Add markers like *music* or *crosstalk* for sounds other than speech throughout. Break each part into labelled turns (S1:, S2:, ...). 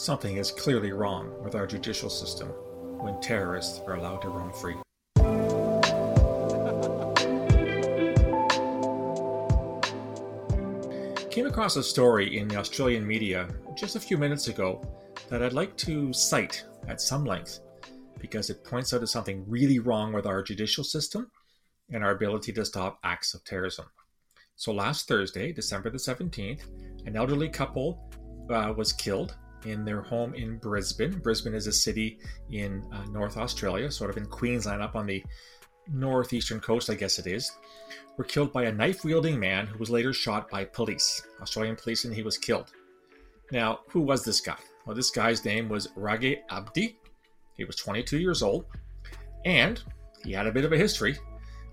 S1: Something is clearly wrong with our judicial system when terrorists are allowed to roam free. Came across a story in the Australian media just a few minutes ago that I'd like to cite at some length because it points out to something really wrong with our judicial system and our ability to stop acts of terrorism. So last Thursday, December the 17th, an elderly couple uh, was killed in their home in Brisbane. Brisbane is a city in uh, North Australia, sort of in Queensland, up on the northeastern coast, I guess it is. Were killed by a knife wielding man who was later shot by police, Australian police, and he was killed. Now, who was this guy? Well, this guy's name was Raghe Abdi. He was 22 years old, and he had a bit of a history.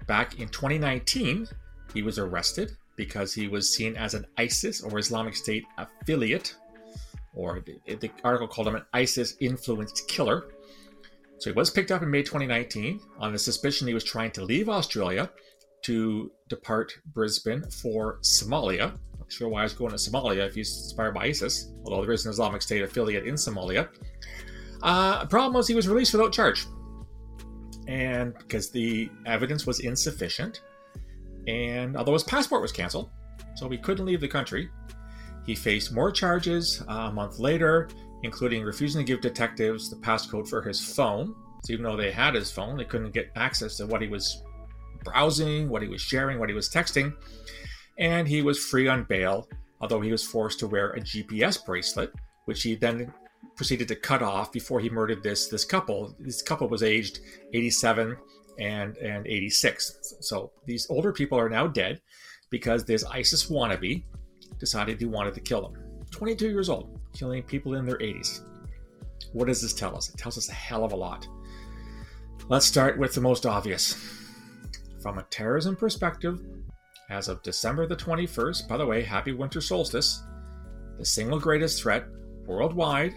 S1: Back in 2019, he was arrested because he was seen as an ISIS or Islamic State affiliate or the, the article called him an ISIS influenced killer. So he was picked up in May 2019 on the suspicion he was trying to leave Australia to depart Brisbane for Somalia. Not sure why was going to Somalia if he's inspired by ISIS, although there is an Islamic State affiliate in Somalia. Uh, problem was he was released without charge, and because the evidence was insufficient, and although his passport was canceled, so he couldn't leave the country, he faced more charges uh, a month later, including refusing to give detectives the passcode for his phone. So even though they had his phone, they couldn't get access to what he was browsing, what he was sharing, what he was texting. And he was free on bail, although he was forced to wear a GPS bracelet, which he then proceeded to cut off before he murdered this this couple. This couple was aged 87 and and 86. So these older people are now dead because this ISIS wannabe decided he wanted to kill them. 22 years old, killing people in their 80s. What does this tell us? It tells us a hell of a lot. Let's start with the most obvious. From a terrorism perspective, as of December the 21st, by the way, happy winter solstice, the single greatest threat worldwide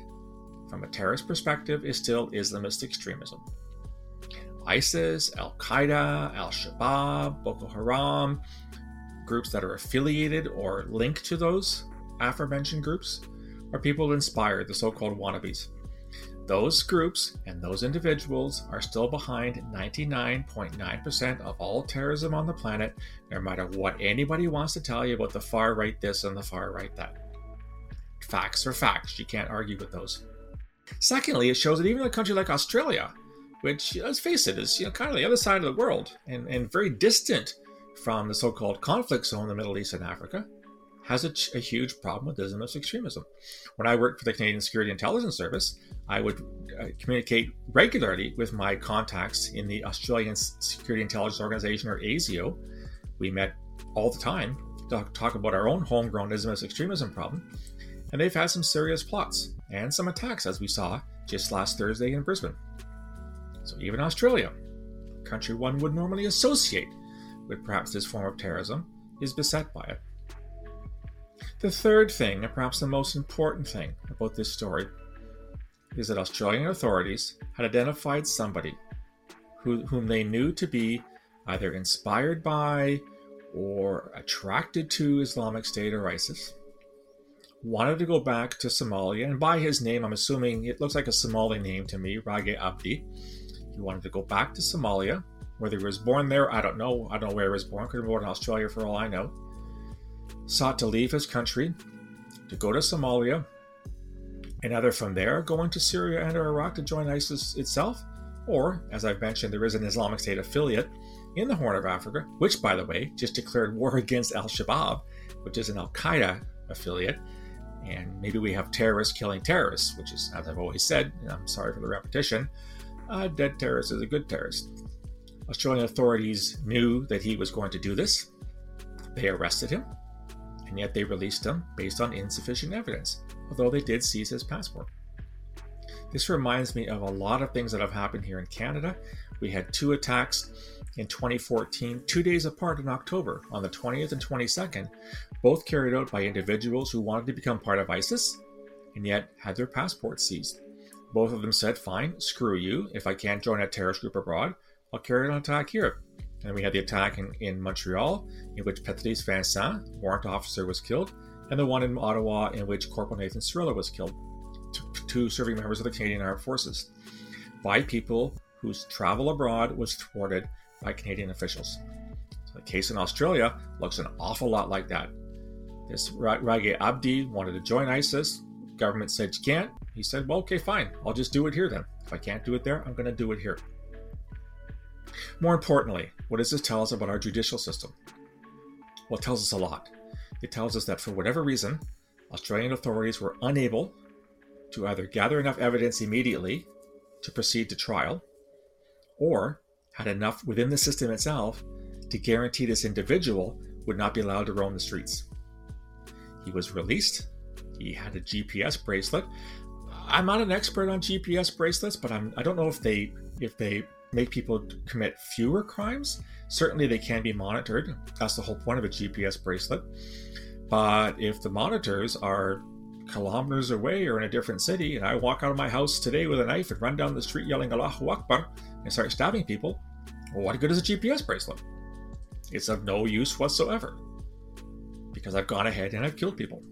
S1: from a terrorist perspective is still Islamist extremism. ISIS, Al Qaeda, Al Shabaab, Boko Haram, groups that are affiliated or linked to those aforementioned groups are people who inspire the so called wannabes. Those groups and those individuals are still behind 99.9% of all terrorism on the planet, no matter what anybody wants to tell you about the far right this and the far right that. Facts are facts, you can't argue with those. Secondly, it shows that even a country like Australia, which, let's face it, is you know, kind of the other side of the world and, and very distant from the so called conflict zone in the Middle East and Africa has a, a, huge problem with Islamist extremism. When I worked for the Canadian Security Intelligence Service, I would uh, communicate regularly with my contacts in the Australian Security Intelligence Organization, or ASIO. We met all the time to talk about our own homegrown Islamist extremism problem, and they've had some serious plots and some attacks, as we saw just last Thursday in Brisbane. So, even Australia, a country one would normally associate with perhaps this form of terrorism is beset by it. The third thing, and perhaps the most important thing about this story, is that Australian authorities had identified somebody who, whom they knew to be either inspired by or attracted to Islamic State or ISIS, wanted to go back to Somalia, and by his name, I'm assuming it looks like a Somali name to me, Raghe Abdi. He wanted to go back to Somalia whether he was born there, I don't know. I don't know where he was born. Could have been born in Australia for all I know. Sought to leave his country to go to Somalia, and either from there going to Syria and or Iraq to join ISIS itself, or, as I've mentioned, there is an Islamic State affiliate in the Horn of Africa, which, by the way, just declared war *laughs* against Al Shabaab, which is an Al Qaeda affiliate. And maybe we have terrorists killing terrorists, which is, as I've always said, and I'm sorry for the repetition, a dead terrorist is a good terrorist. Australian authorities knew that he was going to do this. They arrested him, and yet they released him based on insufficient evidence, although they did seize his passport. This reminds me of a lot of things that have happened here in Canada. We had two attacks in 2014, two days apart in October, on the 20th and 22nd, both carried out by individuals who wanted to become part of ISIS and yet had their passports seized. Both of them said, Fine, screw you. If I can't join a terrorist group abroad, I'll carry an attack here. And we had the attack in, in Montreal, in which Patrice Vincent, warrant officer, was killed, and the one in Ottawa, in which Corporal Nathan Cirillo was killed. two serving members of the Canadian Armed Forces by people whose travel abroad was thwarted by Canadian officials. So the case in Australia looks an awful lot like that. This Raghe Abdi wanted to join ISIS. Government said you can't. He said, well, okay, fine. I'll just do it here then. If I can't do it there, I'm going to do it here. More importantly, what does this tell us about our judicial system? Well, it tells us a lot. It tells us that for whatever reason, Australian authorities were unable to either gather enough evidence immediately to proceed to trial or had enough within the system itself to guarantee this individual would not be allowed to roam the streets. He was released. He had a GPS bracelet. I'm not an expert on GPS bracelets, but I'm I don't know if they if they make people commit fewer crimes. Certainly they can be monitored. That's the whole point of a GPS bracelet. But if the monitors are kilometers away or in a different city, and I walk out of my house today with a knife and run down the street yelling Allahu Akbar and start stabbing people, well, what good is a GPS bracelet? It's of no use whatsoever because I've gone ahead and I've killed people.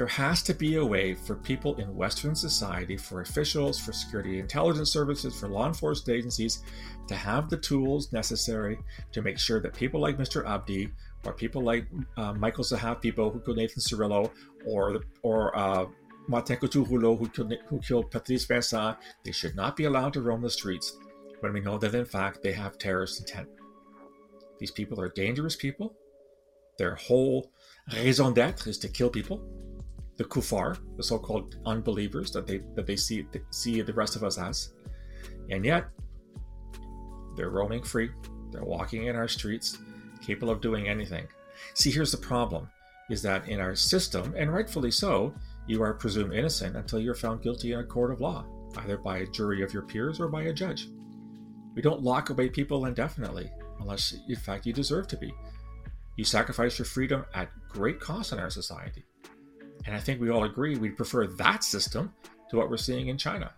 S1: There has to be a way for people in Western society, for officials, for security intelligence services, for law enforcement agencies to have the tools necessary to make sure that people like Mr. Abdi or people like uh, Michael Zehaf-Bibeau who killed Nathan Cirillo or or uh, Martin Couture-Rouleau who killed, who killed Patrice Vincent, they should not be allowed to roam the streets when we know that in fact they have terrorist intent. These people are dangerous people. Their whole raison d'être is to kill people. The kuffar, the so-called unbelievers that they that they see see the rest of us as, and yet they're roaming free. They're walking in our streets capable of doing anything. See, here's the problem is that in our system, and rightfully so, you are presumed innocent until you're found guilty in a court of law, either by a jury of your peers or by a judge. We don't lock away people indefinitely, unless in fact you deserve to be. You sacrifice your freedom at great cost in our society. And I think we all agree we'd prefer that system to what we're seeing in China,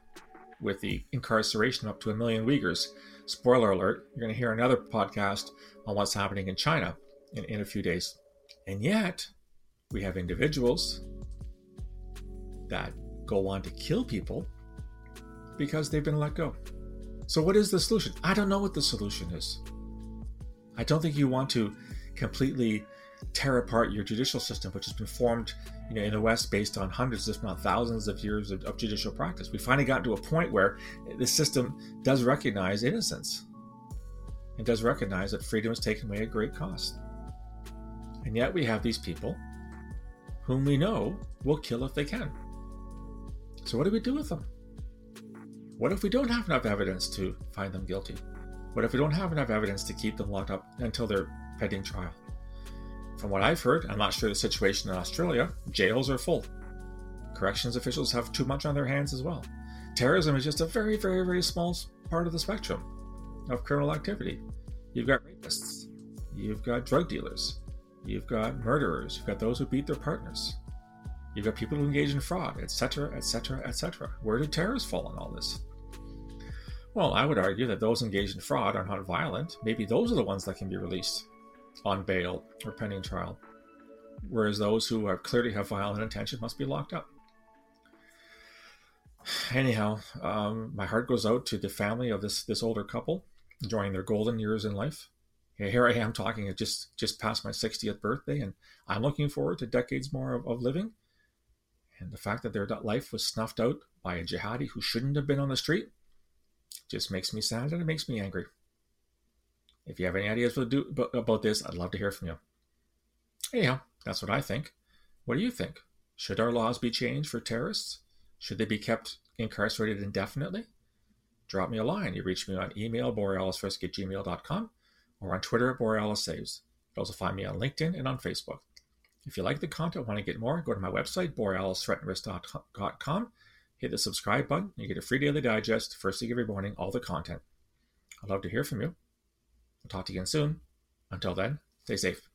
S1: with the incarceration of up to a million Uyghurs. Spoiler alert, you're going to hear another podcast on what's happening in China in, in a few days. And yet, we have individuals that go on to kill people because they've been let go. So, what is the solution? I don't know what the solution is. I don't think you want to completely tear apart your judicial system, which has been formed you know, in the West based on hundreds, if not thousands, of years of, of judicial practice. We finally got to a point where the system does recognize innocence and does recognize that freedom is taken away at great cost. And yet we have these people whom we know will kill if they can. So, what do we do with them? What if we don't have enough evidence to find them guilty? What if we don't have enough evidence to keep them locked up until they're pending trial? From what I've heard, I'm not sure the situation in Australia, jails are full. Corrections officials have too much on their hands as well. Terrorism is just a very, very, very small part of the spectrum of criminal activity. You've got rapists, you've got drug dealers, you've got murderers, you've got those who beat their partners, you've got people who engage in fraud, etc., etc., etc. Where do terrorists fall in all this? Well, I would argue that those engaged in fraud are not violent. Maybe those are the ones that can be released on bail or pending trial, whereas those who are clearly have violent intention must be locked up. Anyhow, um, my heart goes out to the family of this this older couple enjoying their golden years in life. Here I am talking at just just past my 60th birthday, and I'm looking forward to decades more of, of living. And the fact that their life was snuffed out by a jihadi who shouldn't have been on the street just makes me sad and it makes me angry. If you have any ideas about this, I'd love to hear from you. Anyhow, that's what I think. What do you think? Should our laws be changed for terrorists? Should they be kept incarcerated indefinitely? drop me a line. You reach me on email, borealisfrisk at gmail.com, or on Twitter at borealissaves. You can also find me on LinkedIn and on Facebook. If you like the content, want to get more, go to my website, borealisthreatandrisk.com, hit the subscribe button, and you get a free daily digest, first thing every morning, all the content. I'd love to hear from you. Talk to you again soon. Until then, stay safe.